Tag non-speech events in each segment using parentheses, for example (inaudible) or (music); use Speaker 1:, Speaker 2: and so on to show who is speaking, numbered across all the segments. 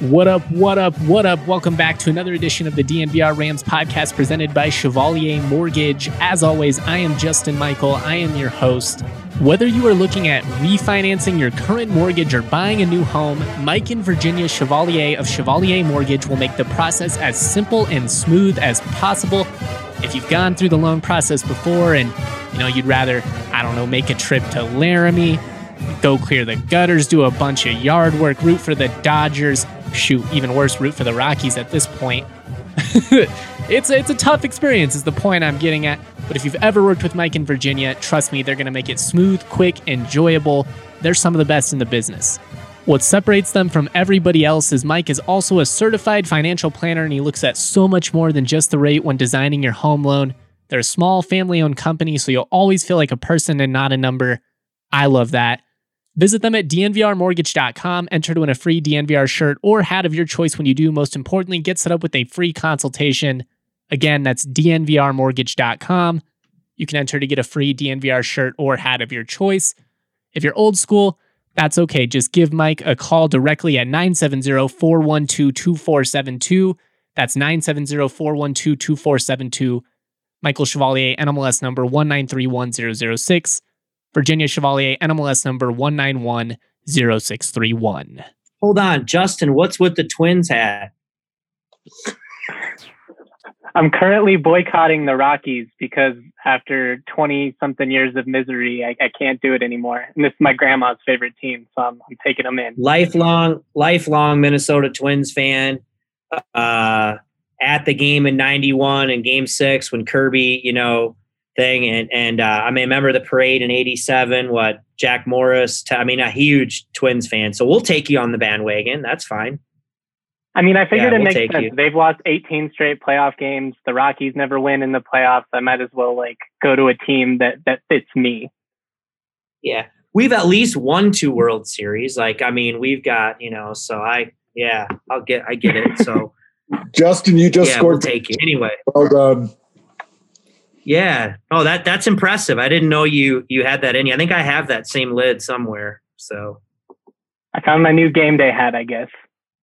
Speaker 1: What up, what up, what up? Welcome back to another edition of the DNVR Rams podcast presented by Chevalier Mortgage. As always, I am Justin Michael. I am your host. Whether you are looking at refinancing your current mortgage or buying a new home, Mike and Virginia Chevalier of Chevalier Mortgage will make the process as simple and smooth as possible. If you've gone through the loan process before and you know you'd rather, I don't know, make a trip to Laramie, go clear the gutters, do a bunch of yard work, root for the Dodgers, shoot, even worse, root for the Rockies at this point. (laughs) it's a, it's a tough experience, is the point I'm getting at. But if you've ever worked with Mike in Virginia, trust me, they're going to make it smooth, quick, enjoyable. They're some of the best in the business. What separates them from everybody else is Mike is also a certified financial planner and he looks at so much more than just the rate when designing your home loan. They're a small family owned company, so you'll always feel like a person and not a number. I love that. Visit them at dnvrmortgage.com, enter to win a free DNVR shirt or hat of your choice when you do. Most importantly, get set up with a free consultation. Again, that's dnvrmortgage.com. You can enter to get a free DNVR shirt or hat of your choice. If you're old school, that's okay. Just give Mike a call directly at 970 412 2472. That's 970 412 2472. Michael Chevalier, NMLS number 1931006. Virginia Chevalier, NMLS number 1910631.
Speaker 2: Hold on, Justin, what's with the Twins hat?
Speaker 3: I'm currently boycotting the Rockies because after 20 something years of misery, I, I, can't do it anymore. And this is my grandma's favorite team, so I'm, I'm taking them in.
Speaker 2: Lifelong, lifelong Minnesota Twins fan. Uh, at the game in 91 and game six when Kirby, you know, thing. And and uh, I mean, remember the parade in '87. What Jack Morris? T- I mean, a huge Twins fan. So we'll take you on the bandwagon. That's fine.
Speaker 3: I mean, I figured yeah, it we'll makes sense. You. They've lost 18 straight playoff games. The Rockies never win in the playoffs. I might as well like go to a team that that fits me.
Speaker 2: Yeah, we've at least won two World Series. Like, I mean, we've got you know. So I, yeah, I'll get, I get it. So, (laughs)
Speaker 4: Justin, you just
Speaker 2: yeah,
Speaker 4: scored.
Speaker 2: We'll take you anyway.
Speaker 4: Well done.
Speaker 2: Yeah. Oh, that that's impressive. I didn't know you you had that in you. I think I have that same lid somewhere. So
Speaker 3: I found my new game day hat, I guess.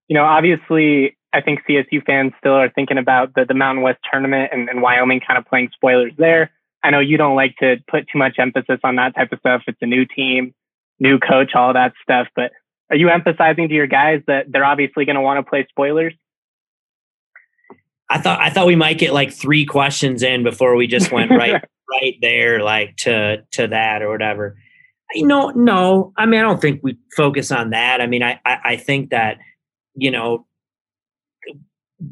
Speaker 3: You know, obviously I think CSU fans still are thinking about the, the Mountain West tournament and, and Wyoming kind of playing spoilers there. I know you don't like to put too much emphasis on that type of stuff. It's a new team, new coach, all that stuff. But are you emphasizing to your guys that they're obviously going to want to play spoilers?
Speaker 2: I thought I thought we might get like three questions in before we just went (laughs) right right there, like to to that or whatever. You know, no. I mean, I don't think we focus on that. I mean, I I, I think that you know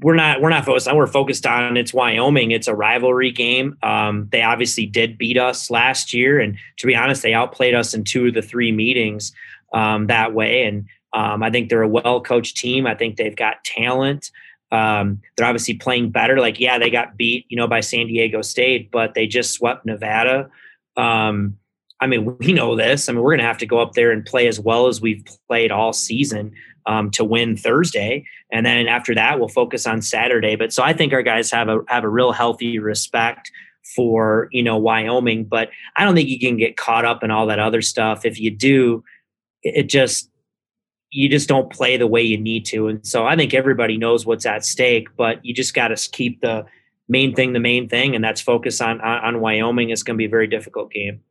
Speaker 2: we're not we're not focused on we're focused on it's Wyoming. It's a rivalry game. Um, they obviously did beat us last year, and to be honest, they outplayed us in two of the three meetings um, that way. And um, I think they're a well coached team. I think they've got talent. Um, they're obviously playing better. Like, yeah, they got beat, you know, by San Diego State, but they just swept Nevada. Um, I mean, (laughs) we know this. I mean, we're going to have to go up there and play as well as we've played all season um, to win Thursday, and then after that, we'll focus on Saturday. But so I think our guys have a have a real healthy respect for you know Wyoming, but I don't think you can get caught up in all that other stuff. If you do, it just you just don't play the way you need to. And so I think everybody knows what's at stake, but you just got to keep the main thing the main thing, and that's focus on, on, on Wyoming. It's going to be a very difficult game.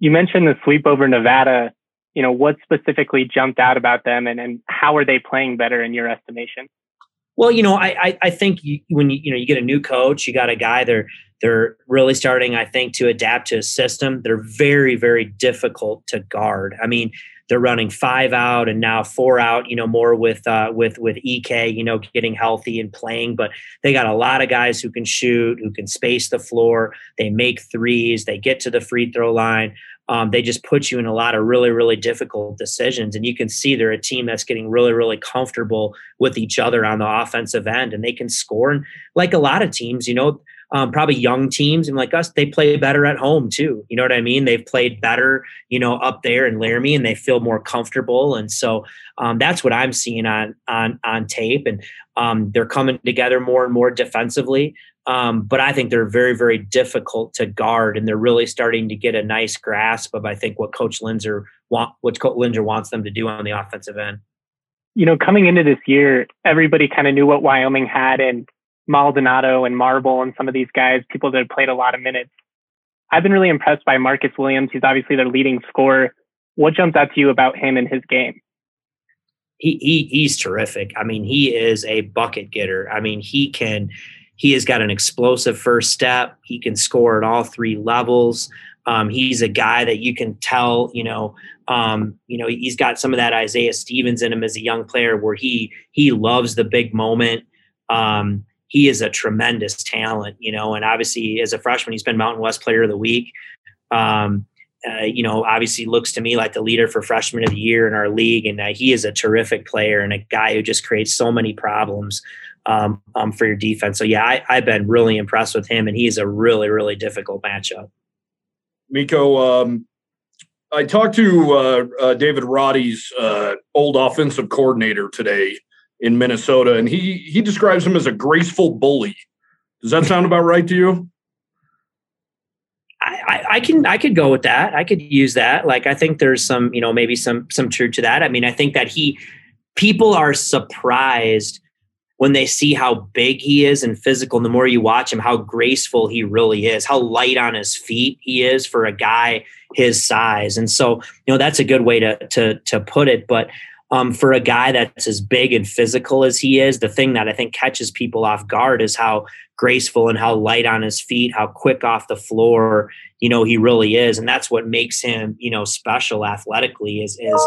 Speaker 3: You mentioned the sweep over Nevada. You know, what specifically jumped out about them, and, and how are they playing better in your estimation?
Speaker 2: Well, you know, I I, I think you, when you you know you get a new coach, you got a guy they're they're really starting, I think, to adapt to a system. They're very very difficult to guard. I mean, they're running five out and now four out. You know, more with uh, with with Ike. You know, getting healthy and playing. But they got a lot of guys who can shoot, who can space the floor. They make threes. They get to the free throw line. Um, they just put you in a lot of really, really difficult decisions. And you can see they're a team that's getting really, really comfortable with each other on the offensive end, and they can score. And like a lot of teams, you know, um, probably young teams and like us, they play better at home too. You know what I mean? They've played better, you know, up there in Laramie, and they feel more comfortable. And so um, that's what I'm seeing on on on tape. And um, they're coming together more and more defensively. Um, but I think they're very, very difficult to guard, and they're really starting to get a nice grasp of, I think, what Coach Linder want, what Coach Linder wants them to do on the offensive end.
Speaker 3: you know, coming into this year, everybody kind of knew what Wyoming had in Maldonado and Marble and some of these guys, people that have played a lot of minutes. I've been really impressed by Marcus Williams. He's obviously their leading scorer. What jumps out to you about him and his game?
Speaker 2: He, he he's terrific. I mean, he is a bucket getter. I mean, he can he has got an explosive first step. He can score at all three levels. Um, he's a guy that you can tell, you know, um, you know, he's got some of that Isaiah Stevens in him as a young player, where he he loves the big moment. Um, he is a tremendous talent, you know, and obviously as a freshman, he's been Mountain West Player of the Week. Um, uh, you know, obviously looks to me like the leader for freshman of the year in our league, and uh, he is a terrific player and a guy who just creates so many problems um, um, for your defense. So yeah, I, have been really impressed with him, and he's a really really difficult matchup.
Speaker 5: Niko, um, I talked to uh, uh, David Roddy's uh, old offensive coordinator today in Minnesota, and he he describes him as a graceful bully. Does that sound about right to you?
Speaker 2: I, I, can I could go with that. I could use that. Like I think there's some you know maybe some some truth to that. I mean I think that he people are surprised when they see how big he is and physical. And the more you watch him, how graceful he really is, how light on his feet he is for a guy his size. And so you know that's a good way to to to put it. But um, for a guy that's as big and physical as he is, the thing that I think catches people off guard is how graceful and how light on his feet, how quick off the floor, you know, he really is. And that's what makes him, you know, special athletically is, is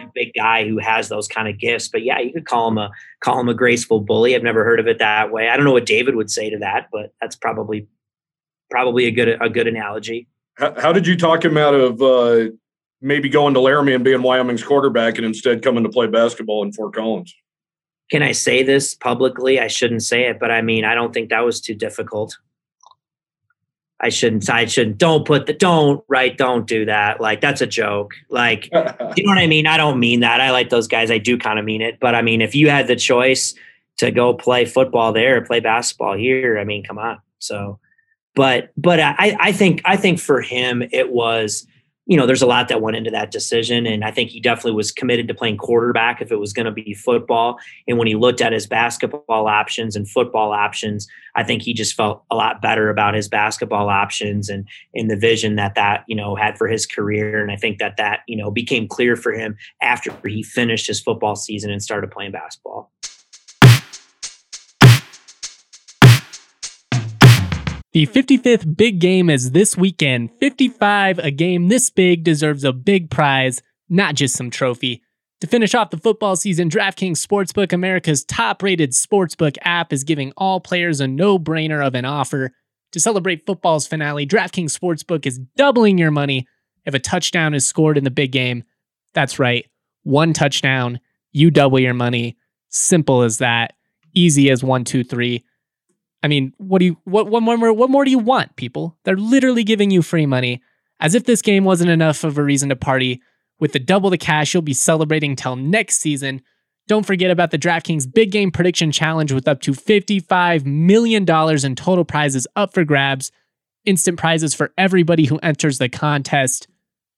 Speaker 2: a big guy who has those kind of gifts. But yeah, you could call him a, call him a graceful bully. I've never heard of it that way. I don't know what David would say to that, but that's probably, probably a good, a good analogy.
Speaker 5: How, how did you talk him out of, uh, maybe going to Laramie and being Wyoming's quarterback and instead coming to play basketball in Fort Collins?
Speaker 2: Can I say this publicly? I shouldn't say it, but I mean, I don't think that was too difficult. I shouldn't, I shouldn't, don't put the, don't, right? Don't do that. Like, that's a joke. Like, (laughs) you know what I mean? I don't mean that. I like those guys. I do kind of mean it. But I mean, if you had the choice to go play football there, or play basketball here, I mean, come on. So, but, but I, I think, I think for him, it was, you know, there's a lot that went into that decision. And I think he definitely was committed to playing quarterback if it was going to be football. And when he looked at his basketball options and football options, I think he just felt a lot better about his basketball options and in the vision that that, you know, had for his career. And I think that that, you know, became clear for him after he finished his football season and started playing basketball.
Speaker 1: The 55th big game is this weekend. 55, a game this big, deserves a big prize, not just some trophy. To finish off the football season, DraftKings Sportsbook, America's top rated sportsbook app, is giving all players a no brainer of an offer. To celebrate football's finale, DraftKings Sportsbook is doubling your money if a touchdown is scored in the big game. That's right, one touchdown, you double your money. Simple as that. Easy as one, two, three. I mean, what do you what what more what more do you want, people? They're literally giving you free money. As if this game wasn't enough of a reason to party. With the double the cash you'll be celebrating till next season. Don't forget about the DraftKings Big Game Prediction Challenge with up to $55 million in total prizes up for grabs. Instant prizes for everybody who enters the contest.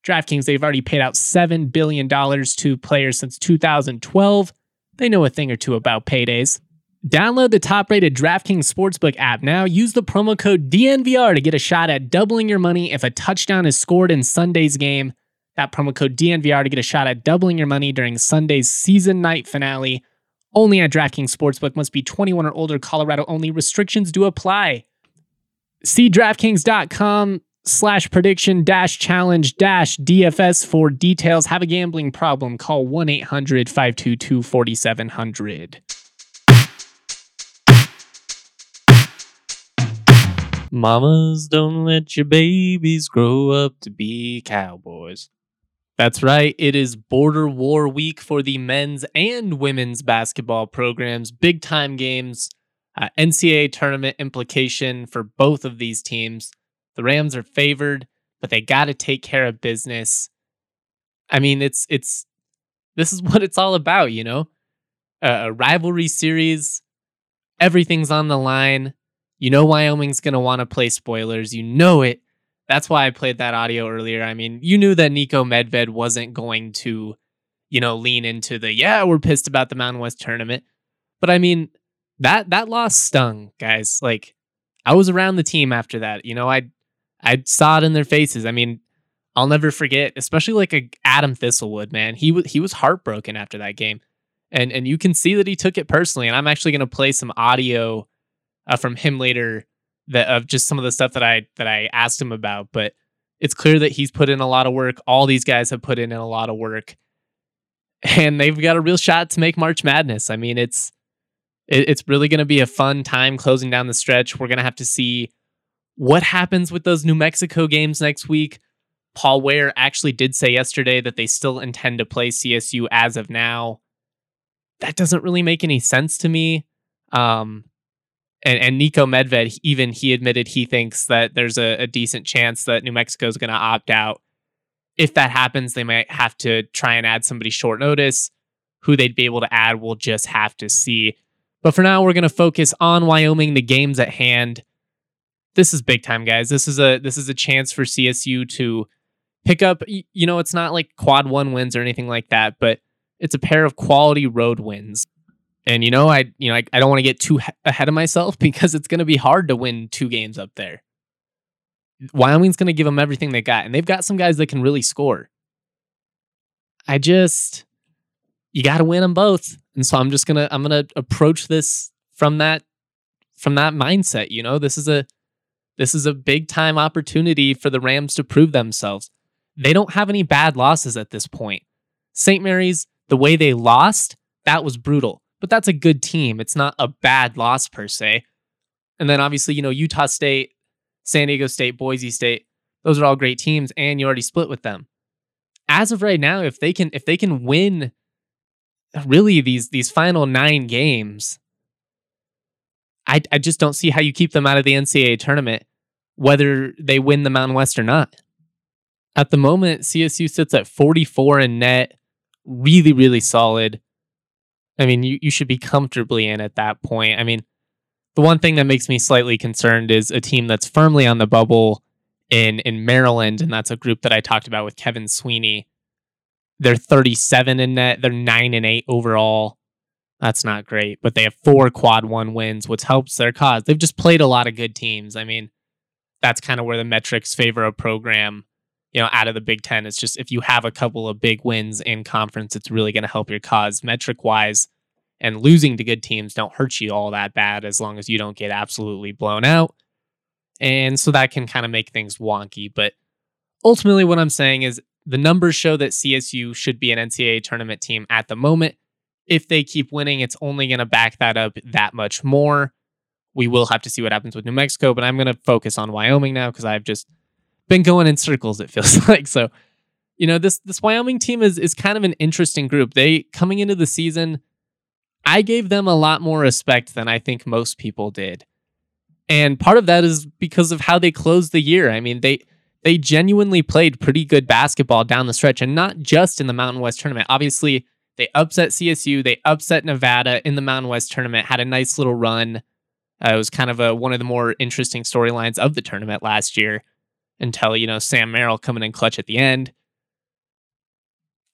Speaker 1: DraftKings, they've already paid out $7 billion to players since 2012. They know a thing or two about paydays. Download the top rated DraftKings Sportsbook app now. Use the promo code DNVR to get a shot at doubling your money if a touchdown is scored in Sunday's game. That promo code DNVR to get a shot at doubling your money during Sunday's season night finale. Only at DraftKings Sportsbook must be 21 or older, Colorado only. Restrictions do apply. See DraftKings.com slash prediction dash challenge dash DFS for details. Have a gambling problem? Call 1 800 522 4700. Mamas, don't let your babies grow up to be cowboys. That's right, it is Border War Week for the men's and women's basketball programs. Big time games, uh, NCAA tournament implication for both of these teams. The Rams are favored, but they got to take care of business. I mean, it's it's this is (laughs) what it's all about, you know? Uh, a rivalry series, everything's on the line. You know Wyoming's going to want to play spoilers. You know it. That's why I played that audio earlier. I mean, you knew that Niko Medved wasn't going to you know, lean into the yeah, we're pissed about the Mountain West tournament. But I mean, that that loss stung, guys. Like I was around the team after that. You know, I I saw it in their faces. I mean, I'll never forget, especially like a Adam Thistlewood, man. He was he was heartbroken after that game. And and you can see that he took it personally. And I'm actually going to play some audio uh, from him later that of just some of the stuff that I that I asked him about, but it's clear that he's put in a lot of work. All these guys have put in a lot of work. And they've got a real shot to make March Madness. I mean, it's it's really going to be a fun time closing down the stretch. We're going to have to see what happens with those New Mexico games next week. Paul Weir actually did say yesterday that they still intend to play CSU as of now. That doesn't really make any sense to me. Um, and, and Niko Medved, even he admitted he thinks that there's a, a decent chance that New Mexico is going to opt out. If that happens, they might have to try and add somebody short notice. Who they'd be able to add, we'll just have to see. But for now, we're going to focus on Wyoming, the games at hand. This is big time, guys. This is a this is a chance for CSU to pick up. You know, it's not like quad one wins or anything like that, but it's a pair of quality road wins. And you know, I you know I, I don't want to get too ahead of myself (laughs) because it's going to be hard to win two games up there. Wyoming's going to give them everything they got, and they've got some guys that can really score. I just you got to win them both. And so I'm just going to I'm to approach this from that from that mindset, you know. This is a this is a big time opportunity for the Rams to prove themselves. They don't have any bad losses at this point. St. Mary's, the way they lost, that was brutal. But that's a good team. It's not a bad loss per se. And then obviously, you know, Utah State, San Diego State, Boise State, those are all great teams and you already split with them. As of right now, if they can if they can win really these these final nine games, I I just don't see how you keep them out of the NCAA tournament, whether they win the Mountain West or not. At the moment, CSU sits at 44 in net, really, really solid. I mean, you, you should be comfortably in at that point. I mean, the one thing that makes me slightly concerned is a team that's firmly on the bubble in in Maryland, and that's a group that I talked about with Kevin Sweeney. They're 37 in net. They're nine and eight overall. That's not great, but they have four quad one wins, which helps their cause. They've just played a lot of good teams. I mean, that's kind of where the metrics favor a program, you know, out of the Big Ten. It's just if you have a couple of big wins in conference, it's really going to help your cause metric wise. And losing to good teams don't hurt you all that bad as long as you don't get absolutely blown out. And so that can kind of make things wonky. But ultimately, what I'm saying is the numbers show that CSU should be an NCAA tournament team at the moment. If they keep winning, it's only going to back that up that much more. We will have to see what happens with New Mexico, but I'm going to focus on Wyoming now because I've just been going in circles. It feels (laughs) like so. You know this this Wyoming team is is kind of an interesting group. They coming into the season, I gave them a lot more respect than I think most people did, and part of that is because of how they closed the year. I mean they they genuinely played pretty good basketball down the stretch, and not just in the Mountain West tournament. Obviously, they upset CSU, they upset Nevada in the Mountain West tournament, had a nice little run. Uh, it was kind of a one of the more interesting storylines of the tournament last year until, you know, Sam Merrill coming in clutch at the end.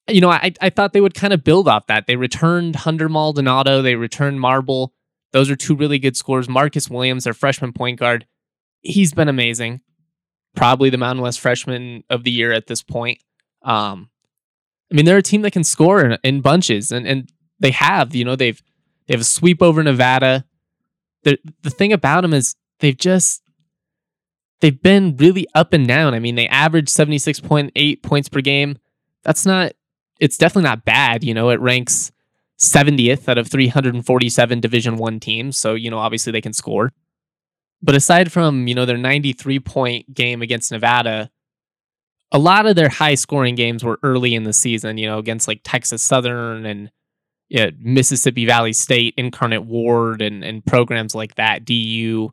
Speaker 1: You know, I, I thought they would kind of build off that. They returned Hunter Maldonado, they returned Marble. Those are two really good scores. Marcus Williams, their freshman point guard, he's been amazing. Probably the Mountain West freshman of the year at this point. Um, I mean, they're a team that can score in, in bunches, and and they have. You know, they've they have a sweep over Nevada. The the thing about them is they've just they've been really up and down. I mean, they average seventy six point eight points per game. That's not. It's definitely not bad. You know, it ranks 70th out of 347 Division One teams. So you know, obviously they can score. But aside from you know their 93 point game against Nevada, a lot of their high scoring games were early in the season, you know, against like Texas Southern and yeah, Mississippi Valley State, Incarnate Word, and and programs like that, DU.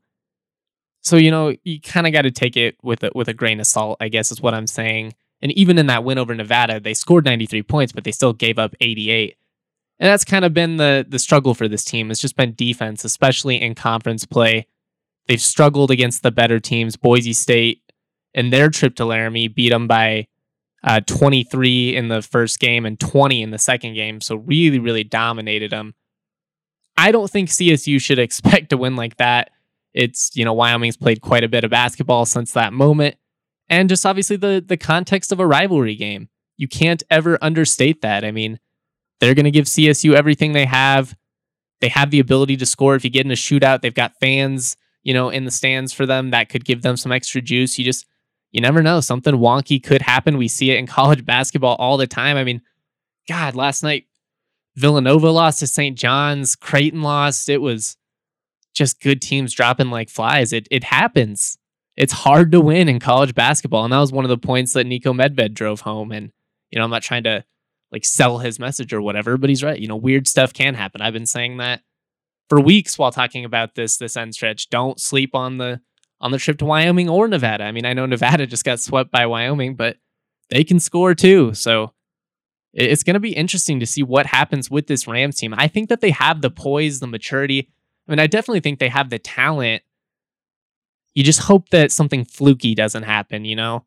Speaker 1: So you know, you kind of got to take it with a, with a grain of salt, I guess is what I'm saying. And even in that win over Nevada, they scored 93 points, but they still gave up 88. And that's kind of been the the struggle for this team. It's just been defense, especially in conference play. They've struggled against the better teams. Boise State in their trip to Laramie beat them by uh, 23 in the first game and 20 in the second game. So really, really dominated them. I don't think CSU should (laughs) expect to win like that. It's, you know, Wyoming's played quite a bit of basketball since that moment. And just obviously the the context of a rivalry game. You can't ever understate that. I mean, they're going to give CSU everything they have. They have the ability to score. If you get in a shootout, they've got fans, you know, in the stands for them that could give them some extra juice. You just you never know. Something wonky could happen. We see it in (laughs) college basketball all the time. I mean, God, last night Villanova lost to St. John's, Creighton lost. It was just good teams dropping like flies. It it happens. It's hard to win in college basketball, and that was one of the points that Niko Medved drove home. And you know, I'm not trying to like sell his message or whatever, but he's right. You know, weird stuff can happen. I've been saying that for weeks while talking about this this end stretch. Don't sleep on the on the trip to Wyoming or Nevada. I mean, I know Nevada (laughs) just got swept by Wyoming, but they can score too. So it's going to be interesting to see what happens with this Rams team. I think that they have the poise, the maturity. I mean, I definitely think they have the talent. You just hope that something fluky doesn't happen, you know?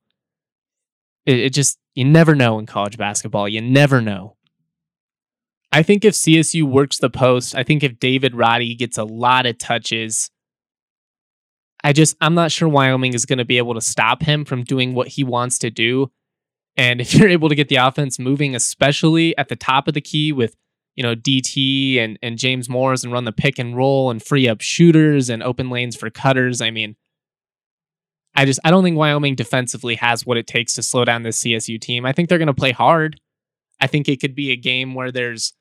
Speaker 1: It, it just, you never know in college basketball. You never know. I think if CSU works the post, I think if David Roddy gets a lot of touches, I just, I'm not sure Wyoming is going to be able to stop him from doing what he wants to do. And if (laughs) you're able to get the offense moving, especially at the top of the key with, you know, DT and, and James Morris and run the pick and roll and free up shooters and open lanes for cutters, I mean, I just I don't think Wyoming defensively has what it takes to slow down this CSU team. I think they're going to play hard. I think it could be a game where there's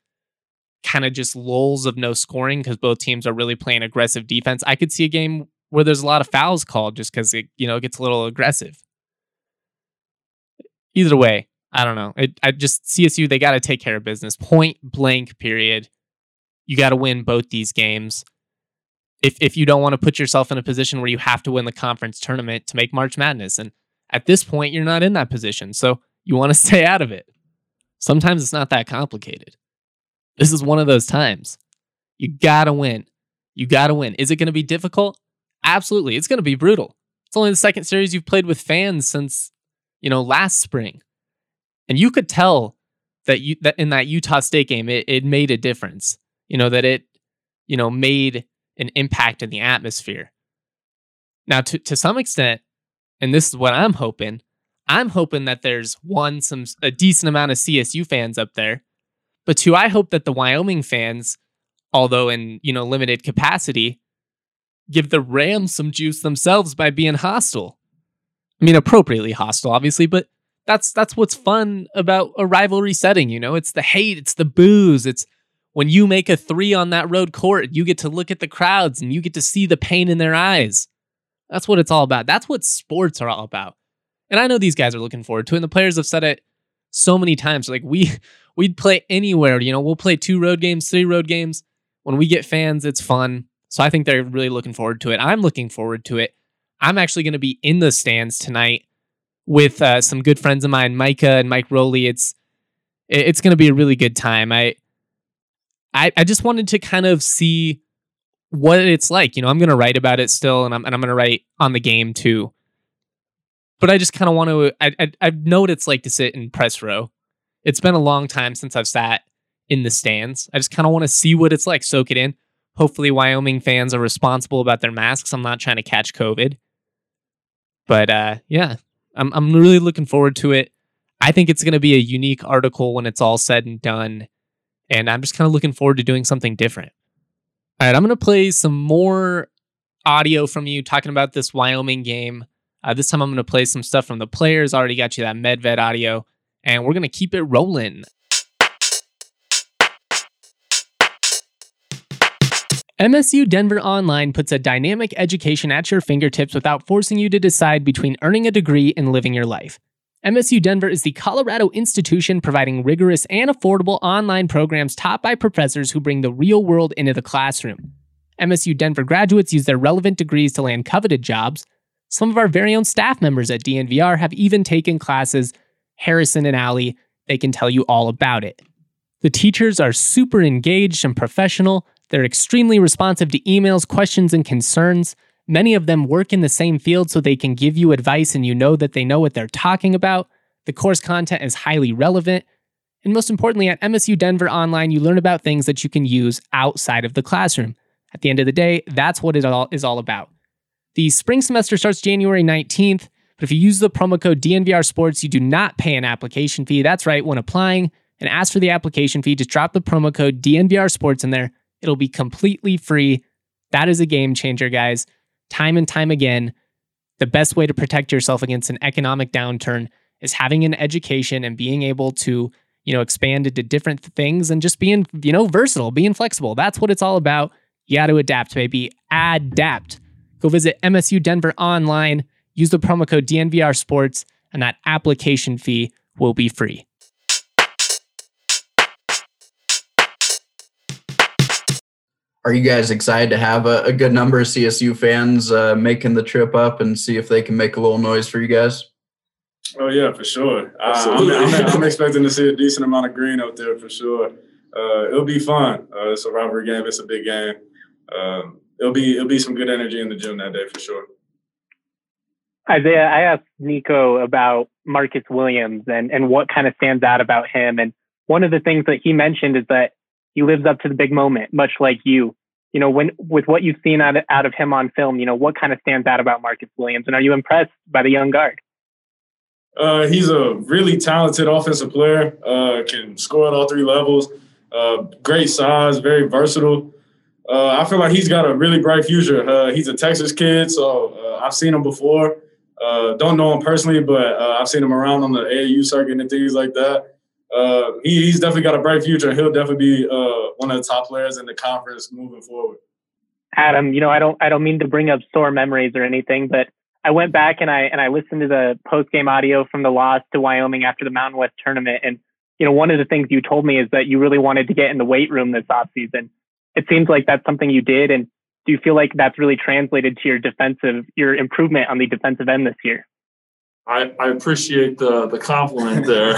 Speaker 1: kind of just lulls of no scoring because both teams are really playing aggressive defense. I could see a game where there's a lot of fouls called just because it you know gets a little aggressive either way, I don't know. It, I just CSU they got to take care of business. Point blank. Period. You got to win both these games. If if you don't want to put yourself in a position where you have to win the conference tournament to make March Madness, and at this point you're not in that position, so you want to (laughs) stay out of it. Sometimes it's not that complicated. This is one of those times. You gotta win. You gotta win. Is it going to be difficult? Absolutely. It's going to be brutal. It's only the second series you've played with fans since you know, last spring. And you could tell that you that in that Utah State game, it, it made a difference. You know, that it, you know, made an impact in the atmosphere. Now, to, to some extent, and this is what I'm hoping, I'm hoping that there's one, some a decent amount of CSU fans up there. But two, I hope that the Wyoming fans, although in, you know, limited capacity, give the Rams some juice themselves by being hostile. I mean, appropriately hostile, obviously, but that's that's what's fun about a rivalry setting. You know, it's the hate, it's the booze, it's when you make a three on that road court, you get to look at the crowds and you get to see the pain in their eyes. That's what it's all about. That's what sports are all about. And I know these guys are looking forward to it. And the players have said it so many times. Like we (laughs) we'd play anywhere. You know, we'll play two road games, three road games. When we get fans, it's fun. So I think they're really looking forward to it. I'm looking forward to it. I'm actually going to be in the stands tonight with uh, some good friends of mine, Micah and Mike Rowley. It's it's going to be a really good time. I, I I just wanted to kind of see what it's like. You know, I'm going to write about it still, and I'm and I'm going to write on the game too. But I just kind of want to. I, I I know what it's like to sit in press row. It's been a long time since I've sat in the stands. I just kind of want to see what it's like, soak it in. Hopefully, Wyoming fans are responsible about their masks. I'm not trying to catch COVID. But uh, yeah, I'm I'm really looking forward to it. I think it's going to be a unique article when it's all said and done, and I'm just kind of looking forward to doing something different. All right, I'm going to play some more audio from you talking about this Wyoming game. Uh, this time I'm going to play some stuff from the players. already got you that Medved audio, and we're going to keep it rolling. MSU Denver Online puts a dynamic education at your fingertips without forcing you to decide between earning a degree and living your life. MSU Denver is the Colorado institution providing rigorous and affordable online programs taught by professors who bring the real world into the classroom. MSU Denver graduates use their relevant degrees to land coveted jobs. Some of our very own staff members at DNVR have even taken classes. Harrison and Allie, they can tell you all about it. The teachers are super engaged and professional they're extremely responsive to emails, questions, and concerns. Many of them work in the same field so they can give you advice and you know that they know what they're talking about. The course content is highly relevant. And most importantly, at MSU Denver Online, you learn about things that you can use outside of the classroom. At the end of the day, that's what it all is all about. The spring semester starts January 19th, but if you use the promo code DNVR Sports, you do not pay an application fee. That's right, when applying and ask for the application fee, just drop the promo code DNVR Sports in there. It'll be completely free. That is a game changer, guys. Time and time again, the best way to protect yourself against an economic downturn is having an education and being able to, you know, expand into different things and just being, you know, versatile, being flexible. That's what it's all about. You got to adapt, baby. Adapt. Go visit MSU Denver online, use the promo code DNVR Sports, and that application fee will be free.
Speaker 6: Are you guys excited to have a, a good number of CSU fans uh, making the trip up and see if they can make a little noise for you guys?
Speaker 7: Oh yeah, for sure. Uh, I'm, I'm, I'm, expecting to see a decent amount of green out there for sure. Uh, it'll be fun. Uh, it's a rivalry game. It's a big game. Um, it'll be it'll be some good energy in the gym that day for sure.
Speaker 3: Isaiah, I asked Niko about Marcus Williams and and what kind of stands out about him, and one of the things that he mentioned is that he lives up to the big moment, much like you. You know, when with what you've seen out of, out of him on film, you know, what kind of stands out about Marcus Williams, and are you impressed by the young guard?
Speaker 7: Uh, he's a really talented offensive player. Uh, can score at all three levels. Uh, great size, very versatile. Uh, I feel like he's got a really bright future. Uh, he's a Texas kid, so uh, I've seen him before. don't know him personally, but I've seen him around on the AAU circuit and things like that uh, he, he's definitely got a bright future. He'll definitely be uh, one of the top players in the conference moving forward.
Speaker 3: Adam, you know, I don't I don't mean to bring up sore memories or anything, but I went back and I and I listened to the post game audio from the loss to Wyoming after the Mountain West tournament, and you know, one of the things you told me is that you really wanted to get in the weight room this offseason. It seems like that's something you did, and do you feel like that's really translated to your defensive your improvement on the defensive end this year?
Speaker 8: I, I appreciate the the compliment there.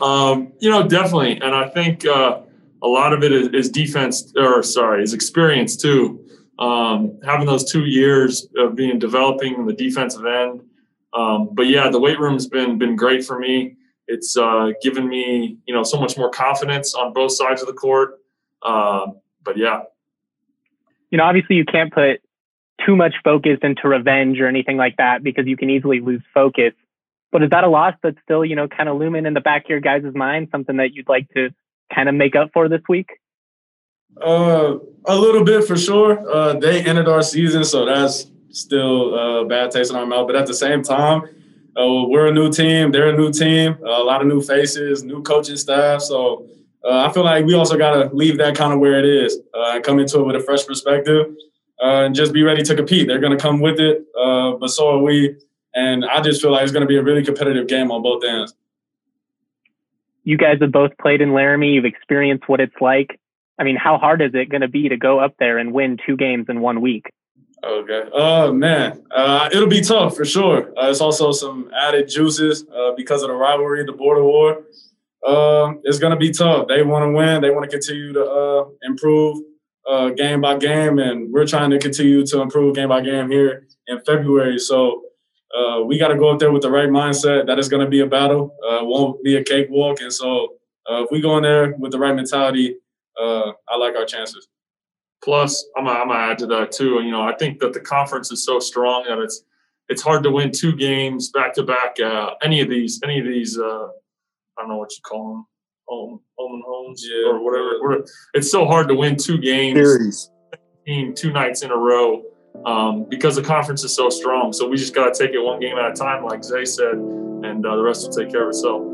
Speaker 8: (laughs) um, you know, definitely, and I think uh, a lot of it is, is, defense, or sorry, is experience too. Um, having those two years of being developing on the defensive end, um, but yeah, the weight room's been been great for me. It's uh, given me you know so much more confidence on both sides of the court. Uh, but yeah,
Speaker 3: you know, obviously you can't put too much focus into revenge or anything like that because you can easily lose focus. But is that a loss that's still, you know, kind of looming in the back of your guys' mind, something that you'd like to kind of make up for this week?
Speaker 7: Uh, a little bit for sure. Uh, they ended our season, so that's still a bad taste in our mouth. But at the same time, uh, we're a new team. They're a new team. a lot of new faces, new coaching staff. So uh, I feel like we also got to leave that kind of where it is uh, and come into it with a fresh perspective uh, and just be ready to compete. They're going to come with it, uh, but so are we. And I just feel like it's going to be a really competitive game on both ends.
Speaker 3: You guys have both played in Laramie. You've experienced what it's like. I mean, how hard is it going to be to go up there and win two games in one week?
Speaker 7: Okay. Oh, man. Uh, it'll be tough for sure. Uh, it's also some added juices uh, because of the rivalry, the border war. Um, it's going to be tough. They want to win. They want to continue to uh, improve uh, game by game, and we're trying to continue to improve game by game here in February. So uh, we got to go up there with the right mindset. that it's going to be a battle. Uh, won't be a cakewalk. And so uh, if we go in there with the right mentality, uh, I like our chances.
Speaker 8: Plus, I'm gonna, I'm gonna add to that too. You know, I think that the conference is so strong that it's it's hard to win two games back to back. Any of these, any of these, uh, I don't know what you call them home, home and homes yeah. or whatever. It's so hard to win two games, two nights in a row um, because the conference is so strong. So we just got to take it one game at a time, like Zay said, and uh, the rest will take care of itself.